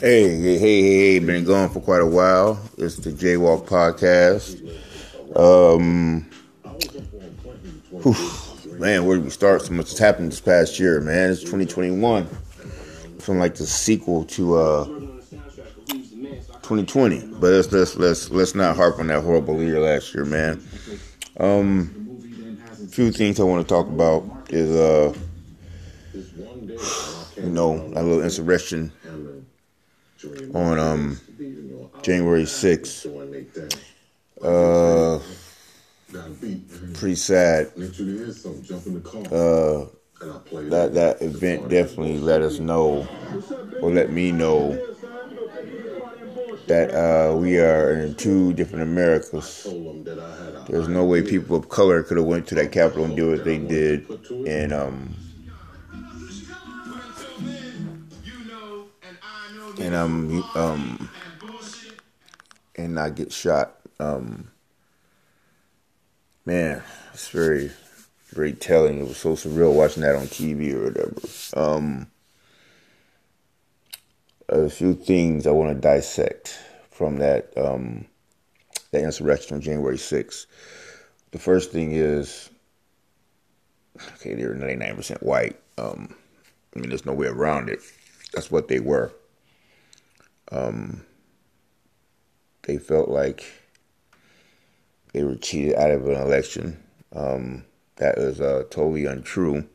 Hey, hey, hey, hey, been going for quite a while. It's the Jaywalk podcast. Um, whew, man, where do we start? So much has happened this past year, man. It's 2021. Feeling like the sequel to uh 2020. But let's let's let's let's not harp on that horrible year last year, man. Um, a few things I want to talk about is uh, you know, a little insurrection on um January 6th. Uh, pretty sad. Uh, that that event definitely let us know, or let me know, that uh, we are in two different Americas. There's no way people of color could have went to that Capitol and do what they did, and um, and um um and not get shot. Um, man, it's very very telling. It was so surreal watching that on TV or whatever. Um, a few things I want to dissect from that um, that insurrection on January 6th. The first thing is, okay, they're 99% white. Um, I mean, there's no way around it. That's what they were. Um, they felt like they were cheated out of an election. Um, that is uh, totally untrue.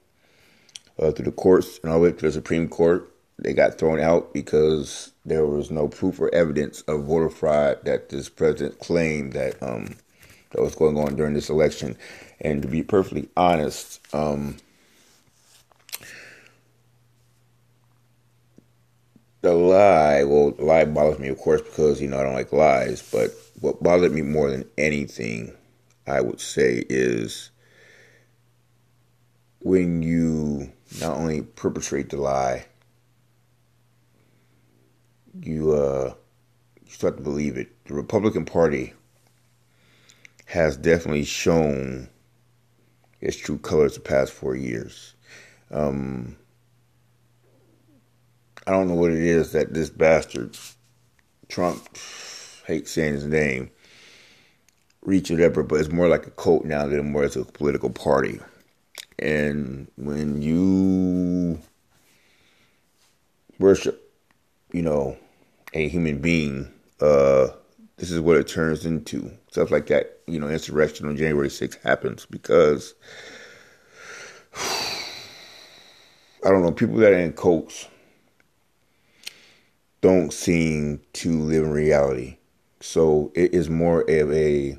Uh, through the courts and all the way to the Supreme Court, they got thrown out because there was no proof or evidence of voter fraud that this president claimed that um, that was going on during this election. And to be perfectly honest, um, the lie, well, the lie bothers me, of course, because, you know, I don't like lies, but what bothered me more than anything, I would say, is when you not only perpetrate the lie, you, uh, you start to believe it. The Republican Party has definitely shown its true colors the past four years. Um, I don't know what it is that this bastard, Trump, hate saying his name, reach whatever, but it's more like a cult now than more as a political party. And when you worship, you know, a human being, uh, this is what it turns into. Stuff like that, you know, insurrection on January 6th happens because I don't know, people that are in cults don't seem to live in reality. So it is more of a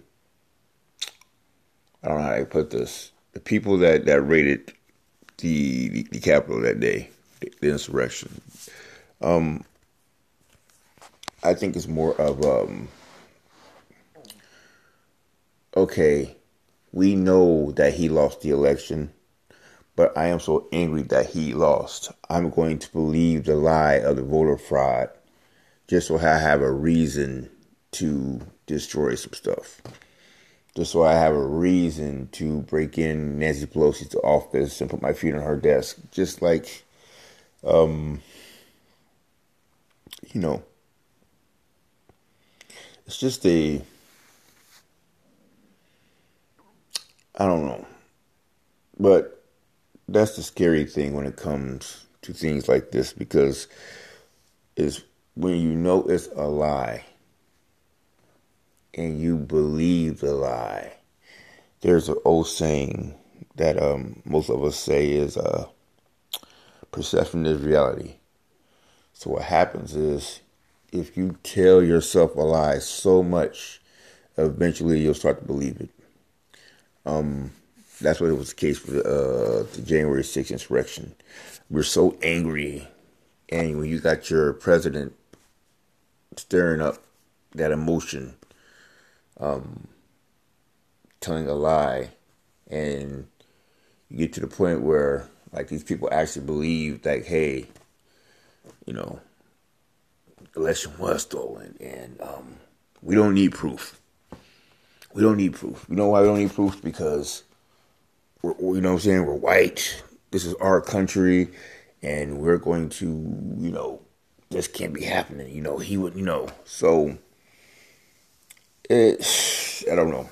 I don't know how to put this. The people that, that raided the, the, the Capitol that day, the, the insurrection, um, I think it's more of um, okay, we know that he lost the election, but I am so angry that he lost. I'm going to believe the lie of the voter fraud just so I have a reason to destroy some stuff. Just so I have a reason to break in Nancy Pelosi's office and put my feet on her desk. Just like, um, you know, it's just a, I don't know. But that's the scary thing when it comes to things like this because is when you know it's a lie and you believe the lie. There's an old saying that um, most of us say is uh, perception is reality. So what happens is if you tell yourself a lie so much, eventually you'll start to believe it. Um, that's what it was the case for the, uh, the January 6th insurrection. We're so angry, and when you got your president stirring up that emotion, um, telling a lie, and you get to the point where like these people actually believe like, hey, you know, election was stolen, and um, we don't need proof. We don't need proof. You know why we don't need proof? Because we're, you know what I'm saying? We're white. This is our country, and we're going to, you know, this can't be happening. You know, he would, you know. So it's, I don't know.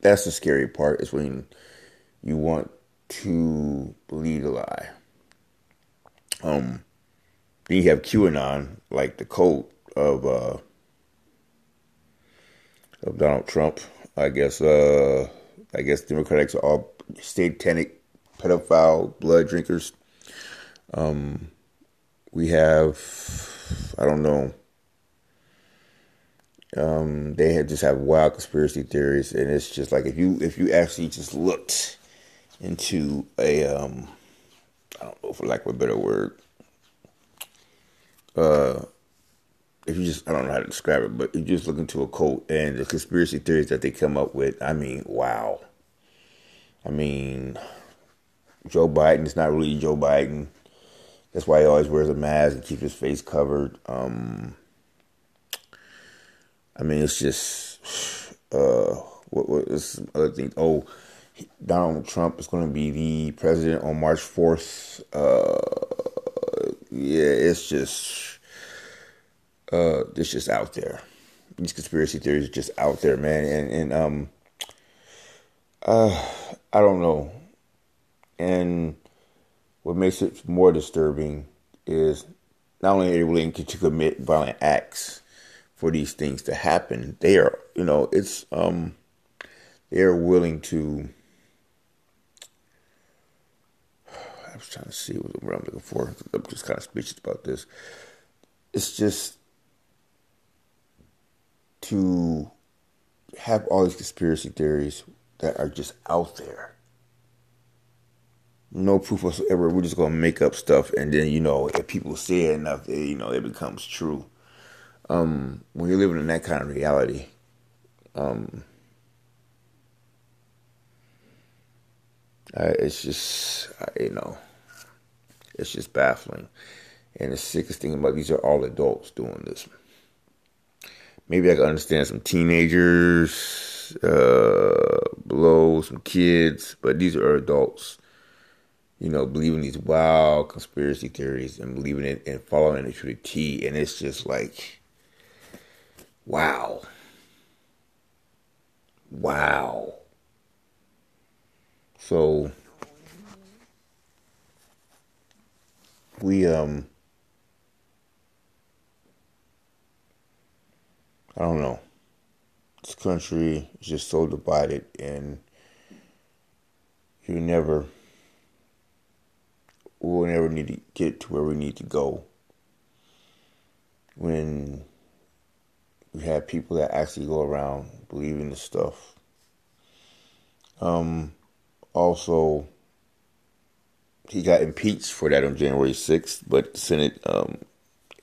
That's the scary part is when you want to believe a lie. Um, then you have QAnon, like the cult of uh, of Donald Trump. I guess uh, I guess Democrats are all satanic, pedophile, blood drinkers. Um, we have, I don't know. Um, they had just have wild conspiracy theories, and it's just like if you if you actually just looked into a um, I don't know for lack of a better word, uh, if you just I don't know how to describe it, but you just look into a cult and the conspiracy theories that they come up with, I mean, wow. I mean, Joe Biden is not really Joe Biden. That's why he always wears a mask and keeps his face covered. Um, I mean, it's just uh, what other thing? Oh, Donald Trump is going to be the president on March fourth. Uh, yeah, it's just uh, it's just out there. These conspiracy theories are just out there, man, and and um, uh, I don't know. And what makes it more disturbing is not only are they willing to commit violent acts for these things to happen, they are, you know, it's um, they are willing to. I was trying to see what I'm looking for. I'm just kind of speechless about this. It's just to have all these conspiracy theories that are just out there. No proof whatsoever. We're just gonna make up stuff, and then you know, if people say it enough, it, you know, it becomes true. Um, when you're living in that kind of reality, um, it's just, you know, it's just baffling. And the sickest thing about these are all adults doing this. Maybe I can understand some teenagers uh, below, some kids, but these are adults, you know, believing these wild conspiracy theories and believing it and following it to the T. And it's just like, wow. Wow. So, we, um, I don't know this country is just so divided and you never we'll never need to get to where we need to go when we have people that actually go around believing this stuff. Um, also, he got impeached for that on January 6th, but the Senate um,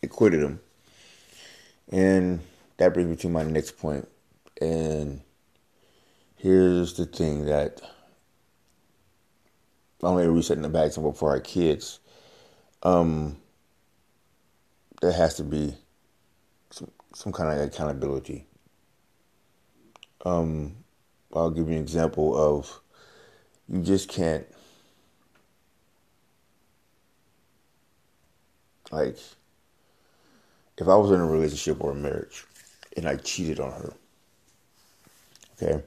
acquitted him. And that brings me to my next point. And here's the thing that I'm going to reset in the back for our kids. Um, there has to be some some kind of accountability. Um, I'll give you an example of you just can't like if I was in a relationship or a marriage and I cheated on her Okay.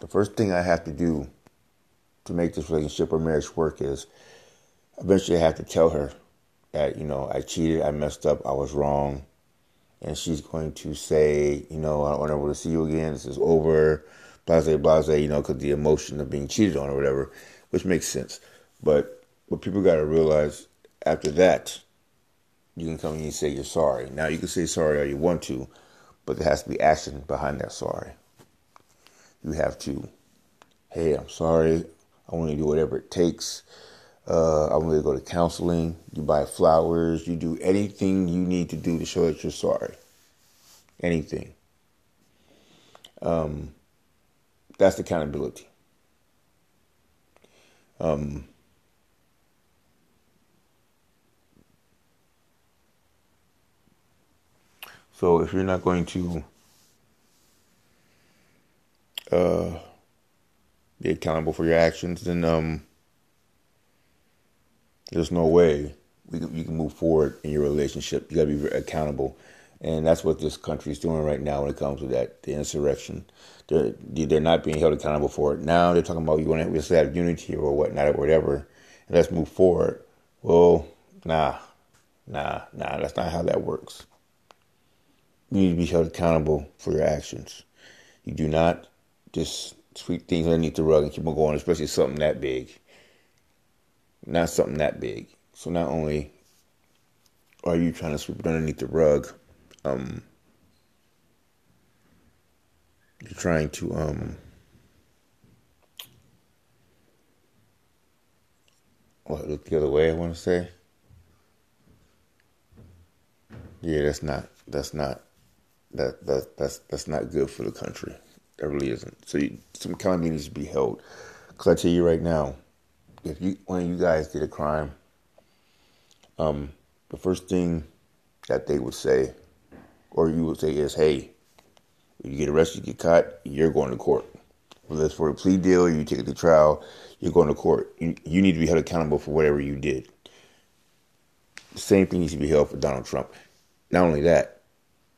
The first thing I have to do to make this relationship or marriage work is eventually I have to tell her that, you know, I cheated, I messed up, I was wrong. And she's going to say, you know, I don't want to see you again, this is over, blase, blase, you know, because the emotion of being cheated on or whatever, which makes sense. But what people got to realize after that, you can come in and say you're sorry. Now, you can say sorry all you want to, but there has to be action behind that sorry. You have to, hey, I'm sorry. I want to do whatever it takes. Uh, I'm going to go to counseling. You buy flowers. You do anything you need to do to show that you're sorry. Anything. Um, that's accountability. Um, So if you're not going to uh, be accountable for your actions, then um, there's no way you can move forward in your relationship. You got to be accountable, and that's what this country is doing right now when it comes to that the insurrection. They're they're not being held accountable for it. Now they're talking about you want to have unity or whatnot or whatever, and let's move forward. Well, nah, nah, nah. That's not how that works. You need to be held accountable for your actions. You do not just sweep things underneath the rug and keep on going, especially something that big. Not something that big. So not only are you trying to sweep it underneath the rug, um, you're trying to um, what look the other way. I want to say, yeah, that's not that's not that that that's that's not good for the country. That really isn't. So you, some accountability needs to be held. Because I tell you right now, if you one of you guys did a crime um, the first thing that they would say, or you would say, is, "Hey, if you get arrested, you get caught, you're going to court. Whether it's for a plea deal you take it to trial, you're going to court. You, you need to be held accountable for whatever you did." The same thing needs to be held for Donald Trump. Not only that,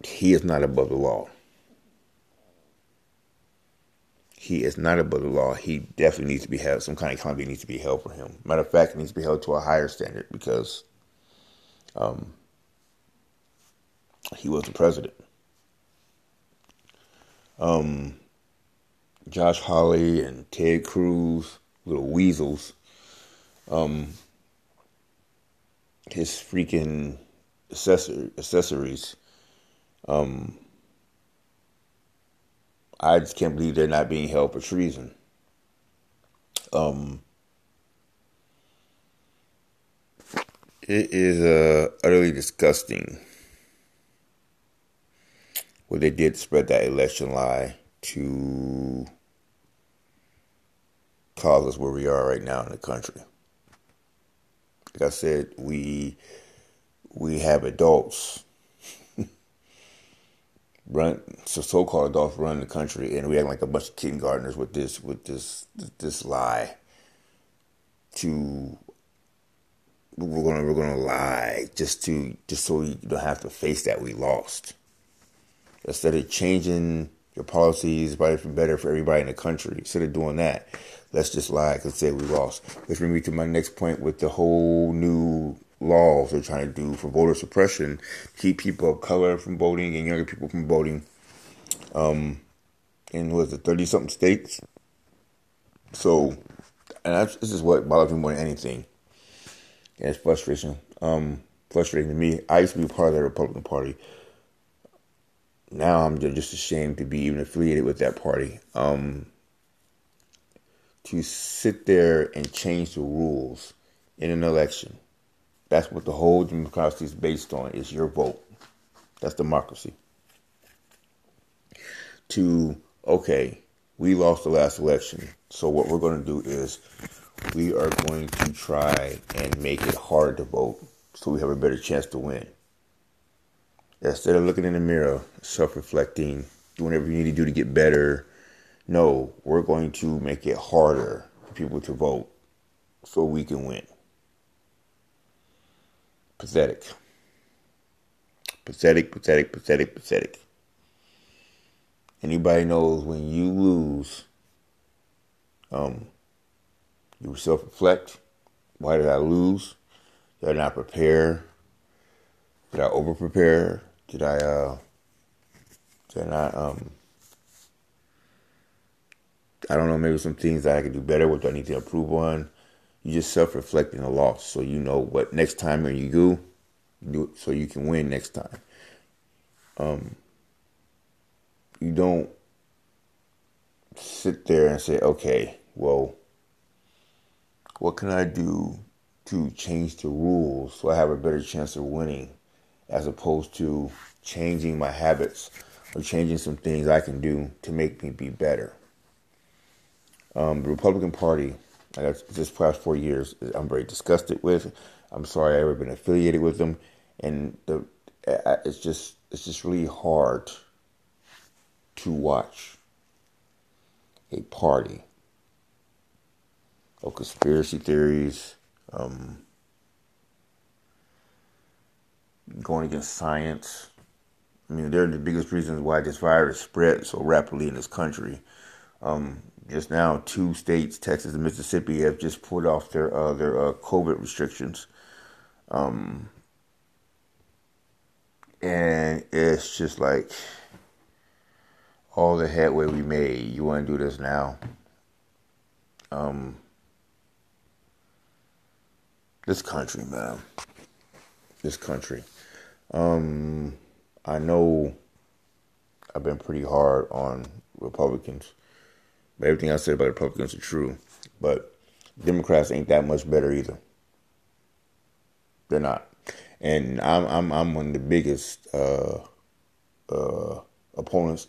he is not above the law. He is not above the law. He definitely needs to be held. Some kind of accountability needs to be held for him. Matter of fact, it needs to be held to a higher standard because um, he was the president. Um, Josh Hawley and Ted Cruz, little weasels. Um, his freaking accessories. Um, I just can't believe they're not being held for treason. Um, It is uh, utterly disgusting what they did spread that election lie to cause us where we are right now in the country. Like I said, we we have adults run so so-called adults run the country, and we act like a bunch of kindergartners with this with this this lie to we're gonna we're gonna lie just to just so you don't have to face that we lost. Instead of changing your policies by better for everybody in the country, instead of doing that, let's just lie and say we lost. Which brings me to my next point with the whole new laws they're trying to do for voter suppression, keep people of color from voting and younger people from voting. Um, in was it thirty something states? So, and this is what bothers me more than anything yeah, it's frustration. Um, frustrating to me. I used to be part of the Republican Party. Now I'm just ashamed to be even affiliated with that party. Um, to sit there and change the rules in an election. That's what the whole democracy is based on, is your vote. That's democracy. To, okay, we lost the last election. So what we're going to do is we are going to try and make it hard to vote so we have a better chance to win. Instead of looking in the mirror, self reflecting, doing whatever you need to do to get better, no, we're going to make it harder for people to vote so we can win. Pathetic. Pathetic, pathetic, pathetic, pathetic. Anybody knows when you lose, um, you self reflect. Why did I lose? Did I not prepare? Did I over prepare? Did I uh did I not um I don't know, maybe some things that I could do better, what do I need to improve on? You just self reflecting a loss so you know what next time when you do, do it so you can win next time. Um you don't sit there and say, okay, well, what can I do to change the rules so I have a better chance of winning as opposed to changing my habits or changing some things I can do to make me be better. Um, the Republican Party, this past four years, I'm very disgusted with. I'm sorry I ever been affiliated with them, and the it's just it's just really hard to watch a party of conspiracy theories, um, going against science. I mean, they're the biggest reasons why this virus spread so rapidly in this country. Um, just now, two states, Texas and Mississippi, have just pulled off their uh, their uh, COVID restrictions. Um, and it's just like all the headway we made. You want to do this now? Um, this country, man. This country. Um, I know I've been pretty hard on Republicans. Everything I said about Republicans are true. But Democrats ain't that much better either. They're not. And I'm I'm I'm one of the biggest uh, uh, opponents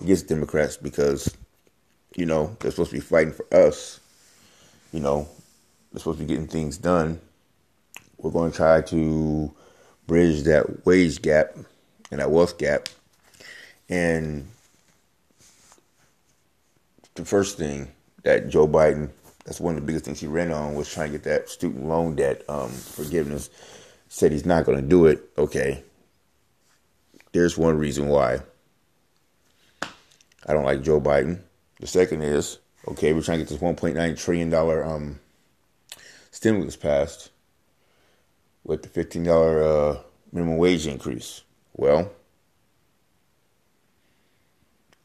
against Democrats because, you know, they're supposed to be fighting for us. You know, they're supposed to be getting things done we're going to try to bridge that wage gap and that wealth gap. And the first thing that Joe Biden, that's one of the biggest things he ran on, was trying to get that student loan debt um, forgiveness. Said he's not going to do it. Okay. There's one reason why I don't like Joe Biden. The second is, okay, we're trying to get this $1.9 trillion um, stimulus passed with the $15 uh, minimum wage increase. Well,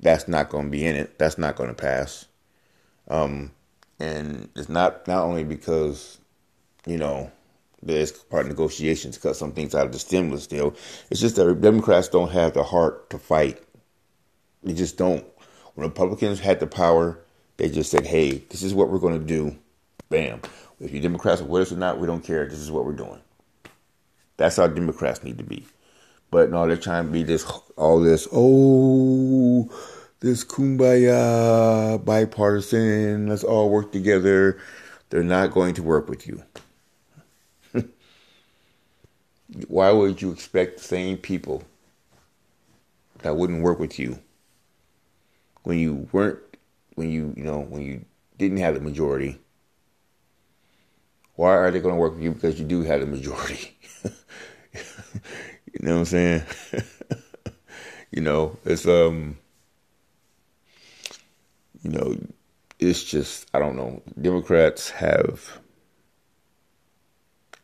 that's not going to be in it. That's not going to pass. Um, and it's not not only because you know there's part of negotiations cut some things out of the stimulus deal. It's just that Democrats don't have the heart to fight. They just don't. When Republicans had the power, they just said, "Hey, this is what we're going to do." Bam. If you Democrats are with us or not, we don't care. This is what we're doing. That's how Democrats need to be. But no, they're trying to be this all this oh this kumbaya bipartisan. Let's all work together. They're not going to work with you. Why would you expect the same people that wouldn't work with you when you weren't when you you know when you didn't have the majority? Why are they going to work with you because you do have the majority? you know what I'm saying? you know, it's um you know, it's just I don't know. Democrats have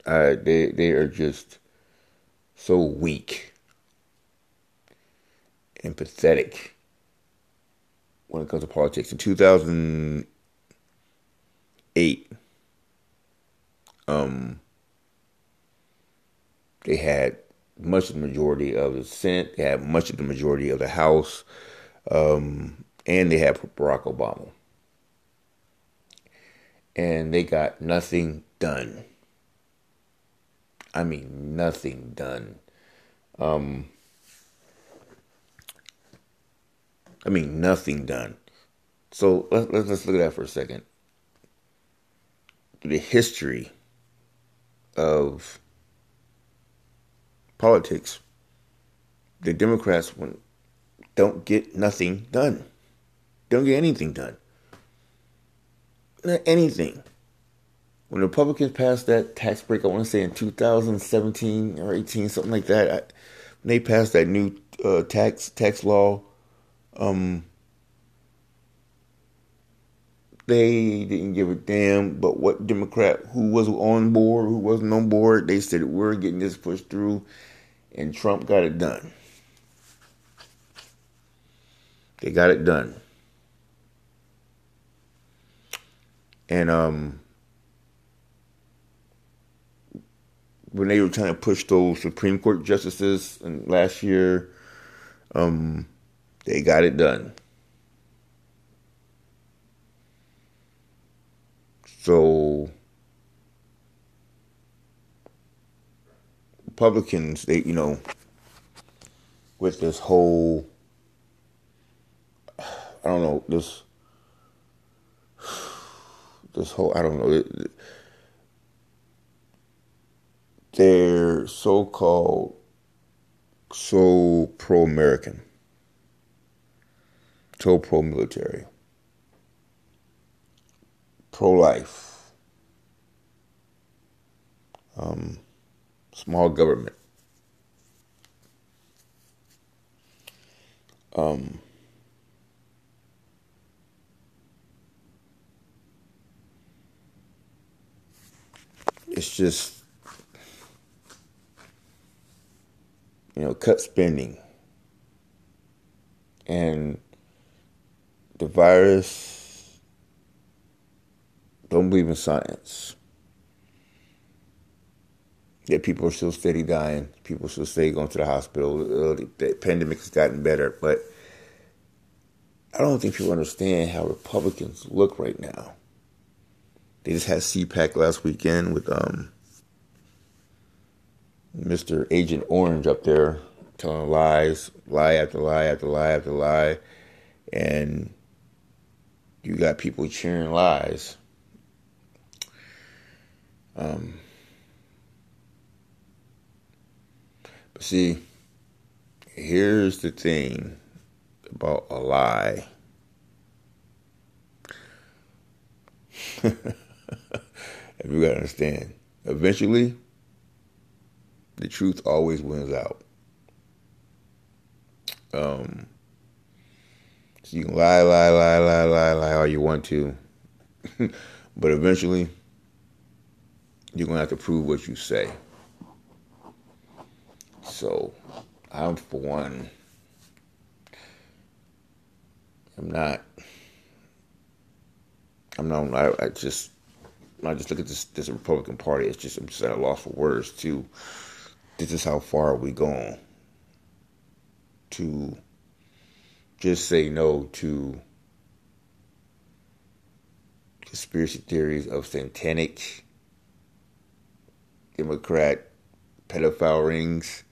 uh they they are just so weak and pathetic when it comes to politics. In 2008 um they had much of the majority of the Senate. They had much of the majority of the House, um, and they had Barack Obama, and they got nothing done. I mean, nothing done. Um, I mean, nothing done. So let's let's look at that for a second. The history of politics, the Democrats don't get nothing done. Don't get anything done. Not anything. When the Republicans passed that tax break, I want to say in 2017 or 18, something like that, I, they passed that new uh, tax tax law, um, they didn't give a damn but what Democrat who was on board, who wasn't on board. They said we're getting this pushed through, and Trump got it done. They got it done. And um, when they were trying to push those Supreme Court justices and last year, um, they got it done. So Republicans, they you know, with this whole I don't know, this this whole I don't know they're so called so pro American, so pro military pro life, um, small government. Um, it's just, you know, cut spending. And the virus, don't believe in science. Yet people are still steady dying. People still stay going to the hospital. The pandemic has gotten better, but I don't think people understand how Republicans look right now. They just had CPAC last weekend with um, Mr. Agent Orange up there telling lies, lie after lie after lie after lie, and you got people cheering lies. Um, see, here's the thing about a lie. if you gotta understand. Eventually, the truth always wins out. Um, so you can lie, lie, lie, lie, lie, lie all you want to, but eventually, you're gonna have to prove what you say. So, I'm for one. I'm not. I'm not. I, I just. I just look at this this Republican Party. It's just I'm just at a loss for words. Too. This is how far we gone. To. Just say no to. Conspiracy theories of satanic. Democrat pedophile rings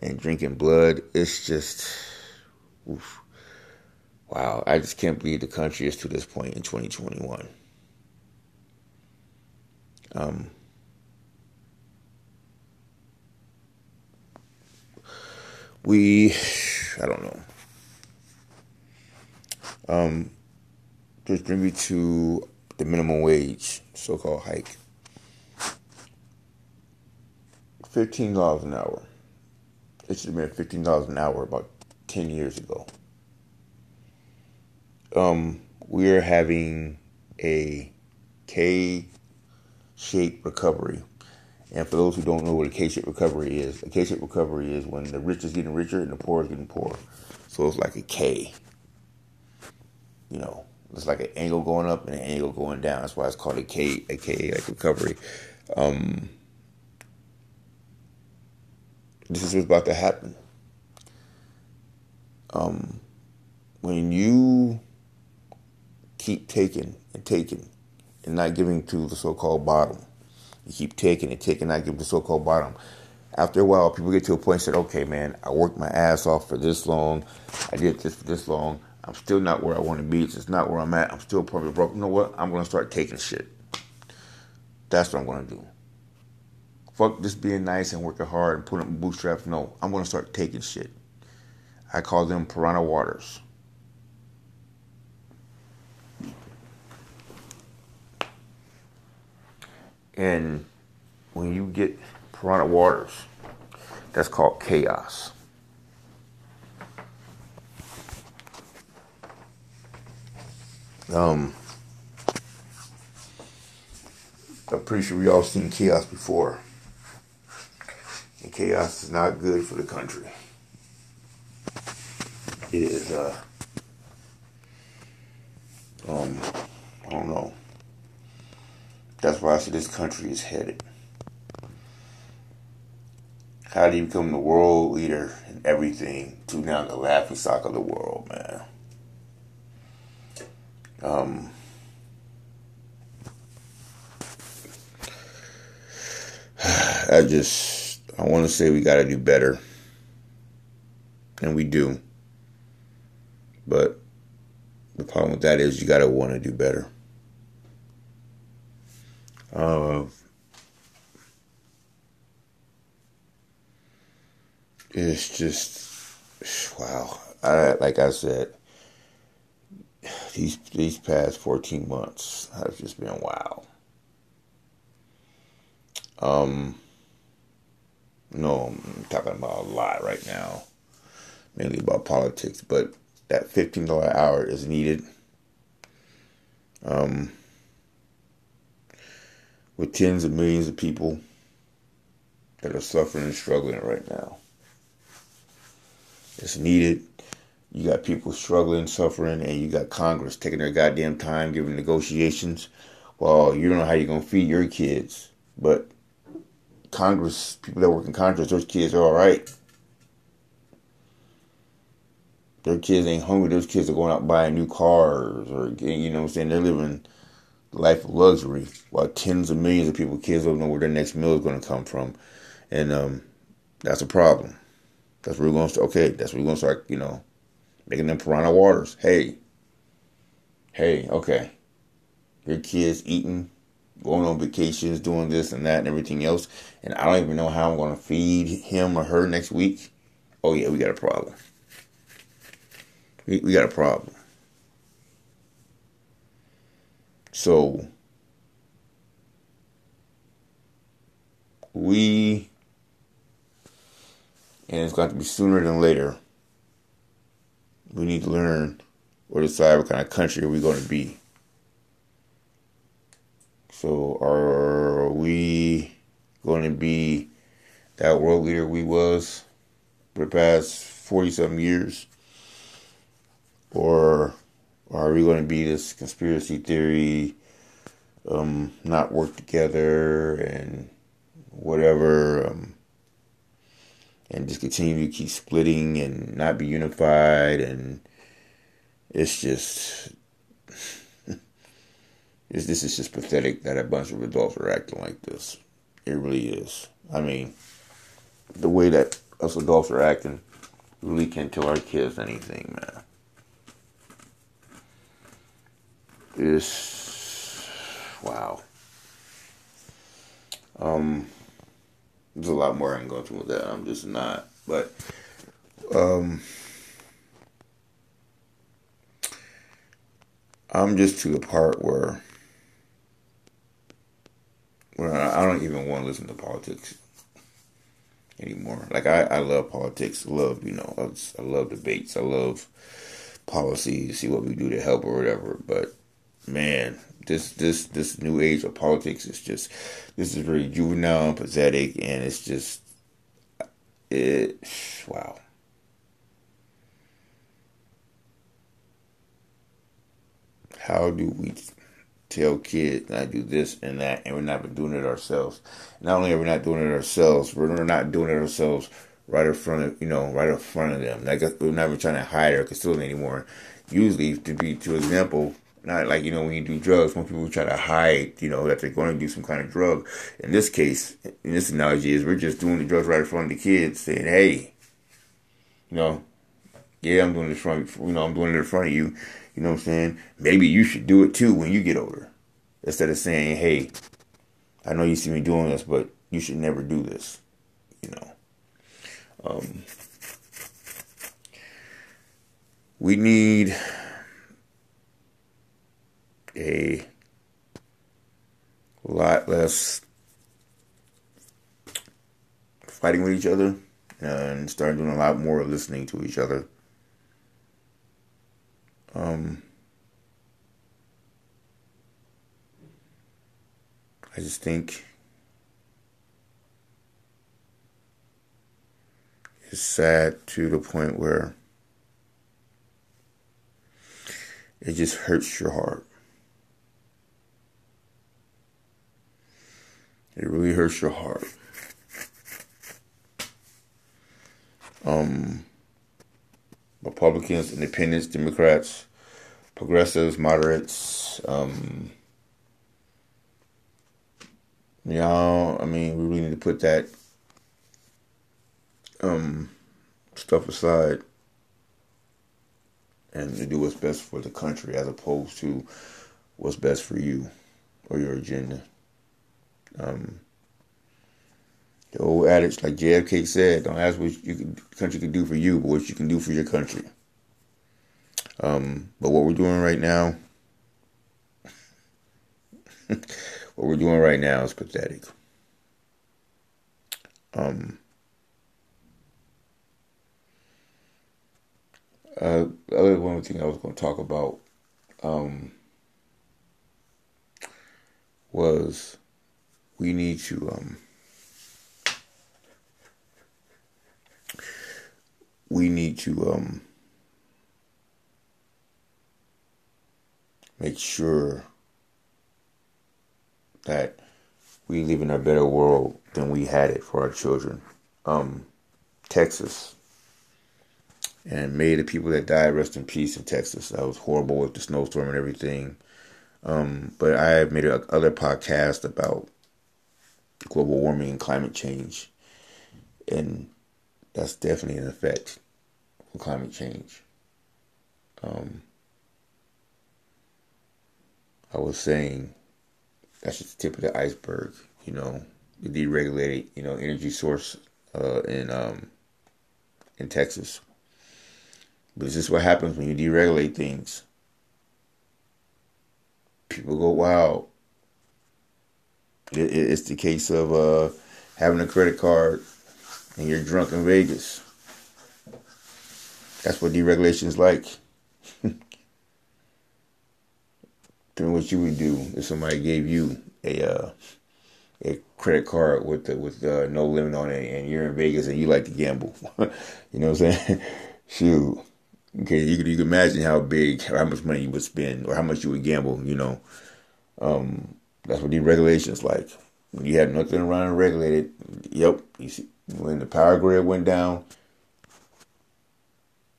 and drinking blood. It's just. Oof wow, I just can't believe the country is to this point in 2021. Um, we, I don't know. Um, just bring me to the minimum wage, so-called hike. Fifteen dollars an hour. It should have been fifteen dollars an hour about ten years ago um, we're having a K-shaped recovery. And for those who don't know what a K-shaped recovery is, a K-shaped recovery is when the rich is getting richer and the poor is getting poorer. So it's like a K. You know, it's like an angle going up and an angle going down. That's why it's called a K, a K like recovery. Um, this is what's about to happen. Um, when you keep taking and taking and not giving to the so-called bottom. You keep taking and taking, not giving to the so-called bottom. After a while, people get to a point and say, okay, man, I worked my ass off for this long. I did this for this long. I'm still not where I want to be. It's not where I'm at. I'm still probably broke. You know what? I'm going to start taking shit. That's what I'm going to do. Fuck just being nice and working hard and putting up bootstraps. No, I'm to start taking shit. I call them piranha waters. And when you get piranha waters, that's called chaos. Um, I'm pretty sure we all seen chaos before. Chaos is not good for the country. It is, uh, um, I don't know. That's why I see this country is headed. How do you become the world leader in everything to now the laughing stock of the world, man? Um, I just, I want to say we got to do better. And we do. But the problem with that is you got to want to do better. Uh, it's just wow. I, like I said, these these past fourteen months have just been wow. Um, no, I'm talking about a lot right now. mainly about politics, but that fifteen dollar hour is needed. Um, with tens of millions of people that are suffering and struggling right now. It's needed. You got people struggling, suffering, and you got Congress taking their goddamn time giving negotiations. Well, you don't know how you're gonna feed your kids, but Congress, people that work in Congress, those kids are all right. Their kids ain't hungry. Those kids are going out buying new cars, or you know, what I'm saying they're living the life of luxury, while tens of millions of people, kids don't know where their next meal is going to come from, and um, that's a problem. That's where we're going to start. Okay, that's where we're going to start. You know, making them piranha waters. Hey, hey, okay, your kids eating, going on vacations, doing this and that and everything else, and I don't even know how I'm going to feed him or her next week. Oh yeah, we got a problem. We, we got a problem. So we, and it's got to be sooner than later. We need to learn or decide what kind of country are we going to be. So are we going to be that world leader we was for the past forty something years? Or are we going to be this conspiracy theory, um, not work together and whatever, um, and just continue to keep splitting and not be unified? And it's just, it's, this is just pathetic that a bunch of adults are acting like this. It really is. I mean, the way that us adults are acting really can't tell our kids anything, man. is wow. Um, there's a lot more I can go through with that. I'm just not, but um, I'm just to the part where where I don't even want to listen to politics anymore. Like I, I love politics. Love you know I, I love debates. I love policies. See what we do to help or whatever. But man, this this this new age of politics is just this is very juvenile and pathetic, and it's just it. Wow. How do we tell kids not do this and that, and we're not doing it ourselves? Not only are we not doing it ourselves, we're not doing it ourselves right in front of you know right in front of them. Like uh, we're not even trying to hide or conceal it anymore. Usually, to be to example, not like, you know, when you do drugs, most people try to hide, you know, that they're going to do some kind of drug. In this case, in this analogy, is we're just doing the drugs right in front of the kids, saying, hey, you know, yeah, I'm doing this front, you know, I'm doing it in front of you. You know what I'm saying? Maybe you should do it too when you get older. Instead of saying, hey, I know you see me doing this, but you should never do this. You know. Um, we need a lot less fighting with each other and start doing a lot more listening to each other. Um, I just think it's sad to the point where it just hurts your heart. It really hurts your heart. Um, Republicans, Independents, Democrats, progressives, moderates. Um, y'all, I mean, we really need to put that um, stuff aside and to do what's best for the country as opposed to what's best for you or your agenda. Um, the old adage, like JFK said, don't ask what your country can do for you, but what you can do for your country. Um, but what we're doing right now, what we're doing right now is pathetic. Um, Uh, the other one thing I was going to talk about um, was we need to um, we need to um, make sure that we live in a better world than we had it for our children. Um, Texas. And may the people that died rest in peace in Texas. That was horrible with the snowstorm and everything. Um, but I have made a, other podcast about global warming and climate change. And that's definitely an effect of climate change. Um, I was saying that's just the tip of the iceberg, you know, the deregulated, you know, energy source uh, in um, in Texas. But this is what happens when you deregulate things. People go wild. It, it's the case of uh, having a credit card and you're drunk in Vegas. That's what deregulation is like. Then what you would do if somebody gave you a uh, a credit card with the, with uh, no limit on it, and you're in Vegas and you like to gamble. you know what I'm saying? Shoot. Okay, you could you can imagine how big, how much money you would spend, or how much you would gamble. You know, um, that's what deregulation is like. When you have nothing around and regulated, yep. You see, when the power grid went down,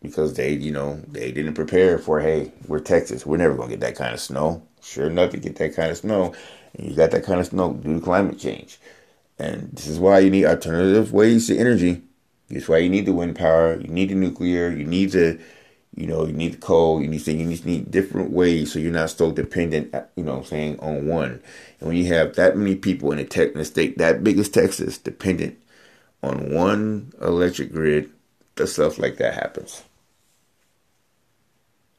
because they, you know, they didn't prepare for, hey, we're Texas, we're never gonna get that kind of snow. Sure enough, you get that kind of snow, and you got that kind of snow due to climate change. And this is why you need alternative ways to energy. This is why you need the wind power, you need the nuclear, you need the, you know, you need the coal, you need to, you need, need different ways so you're not so dependent, uh, you know, I'm saying on one. And when you have that many people in a, tech, in a state that big as Texas dependent on one electric grid, the stuff like that happens.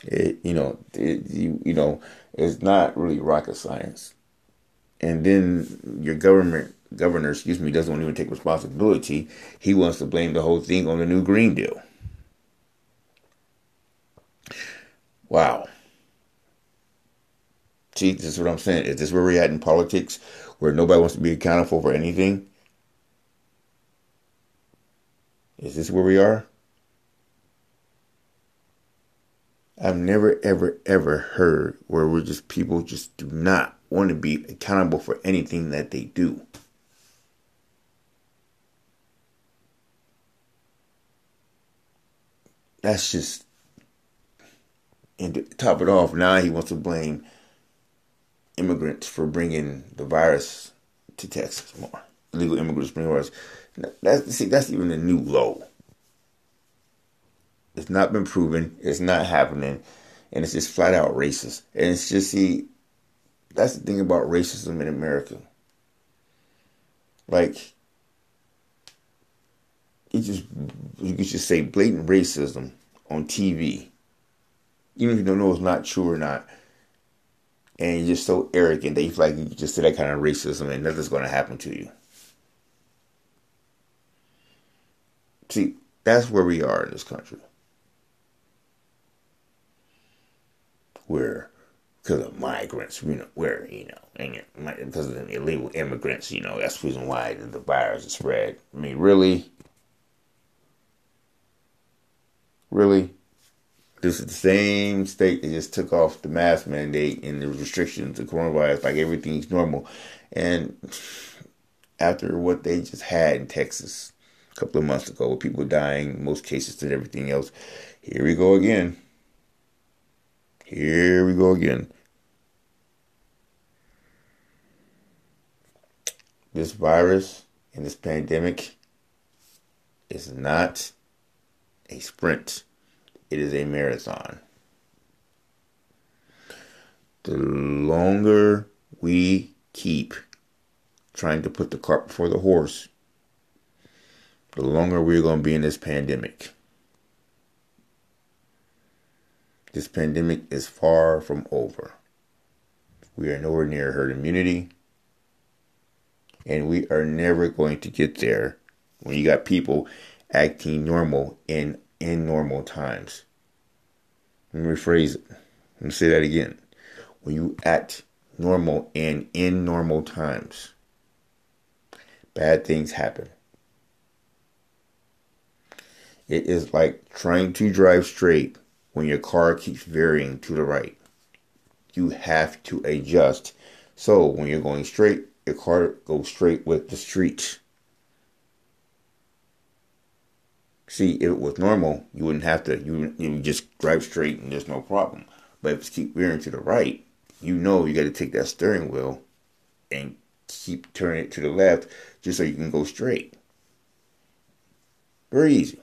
It, you know, it, you, you know, it's not really rocket science. And then your government governor, excuse me, doesn't want to even take responsibility. He wants to blame the whole thing on the new Green Deal. Wow. See, this is what I'm saying. Is this where we're at in politics, where nobody wants to be accountable for anything? Is this where we are? I've never, ever, ever heard where we're just people just do not want to be accountable for anything that they do. That's just, and to top it off, now he wants to blame immigrants for bringing the virus to Texas more. Illegal immigrants bring virus. That's see, that's even a new low. It's not been proven. It's not happening. And it's just flat out racist. And it's just, see, that's the thing about racism in America. Like, you just, you could just say blatant racism on TV. Even if you don't know it's not true or not. And you're just so arrogant that you feel like you just say that kind of racism and nothing's going to happen to you. See, that's where we are in this country. where because of migrants, you know, where, you know, and because of the illegal immigrants, you know, that's the reason why the virus is spread. I mean, really? Really? This is the same state that just took off the mask mandate and the restrictions of coronavirus, like everything's normal. And after what they just had in Texas a couple of months ago, with people dying, most cases and everything else, here we go again. Here we go again. This virus and this pandemic is not a sprint, it is a marathon. The longer we keep trying to put the cart before the horse, the longer we're going to be in this pandemic. This pandemic is far from over. We are nowhere near herd immunity. And we are never going to get there when you got people acting normal in in normal times. Let me rephrase it. Let me say that again. When you act normal and in normal times, bad things happen. It is like trying to drive straight when your car keeps veering to the right. You have to adjust. So when you're going straight, your car goes straight with the street. See, if it was normal, you wouldn't have to. You you just drive straight and there's no problem. But if it's keep veering to the right, you know you got to take that steering wheel and keep turning it to the left just so you can go straight. Very easy.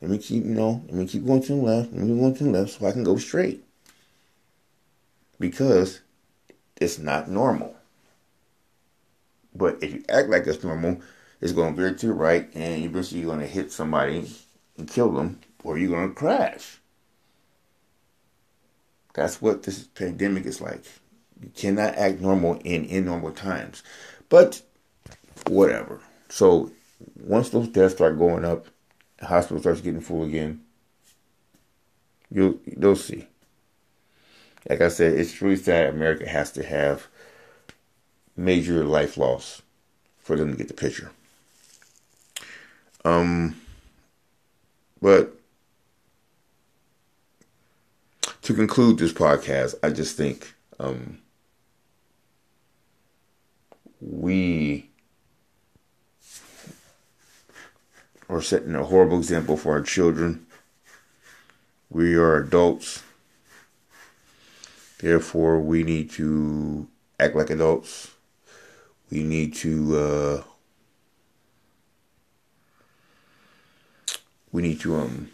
Let me keep, you know, let me keep going to the left, let me go to the left so I can go straight. Because it's not normal. But if you act like it's normal, it's going to veer to the right, and eventually you're going to hit somebody and kill them, or you're going to crash. That's what this pandemic is like. You cannot act normal in in normal times. But whatever. So once those deaths start going up, hospital starts getting full again, you'll you'll see. Like I said, it's really sad America has to have major life loss for them to get the picture. Um, but to conclude this podcast, I just think um, we are setting a horrible example for our children. We are adults. Therefore, we need to act like adults. We need to uh, we need to um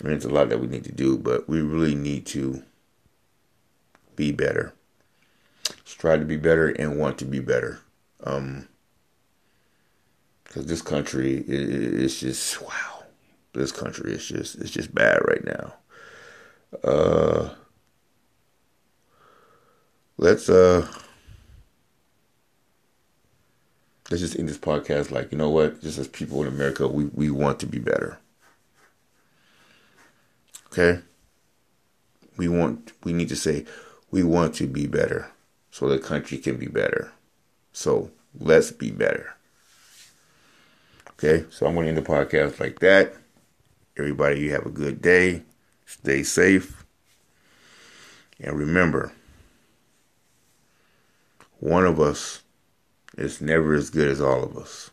I mean it's a lot that we need to do, but we really need to be better. Try to be better and want to be better. Um because this country is just wow. This country is just it's just bad right now. Uh let's uh let's just end this podcast like, you know what? Just as people in America, we, we want to be better. Okay? We want we need to say we want to be better so the country can be better. So let's be better. Okay, so I'm going to end the podcast like that. Everybody, you have a good day. Stay safe. And remember, one of us is never as good as all of us.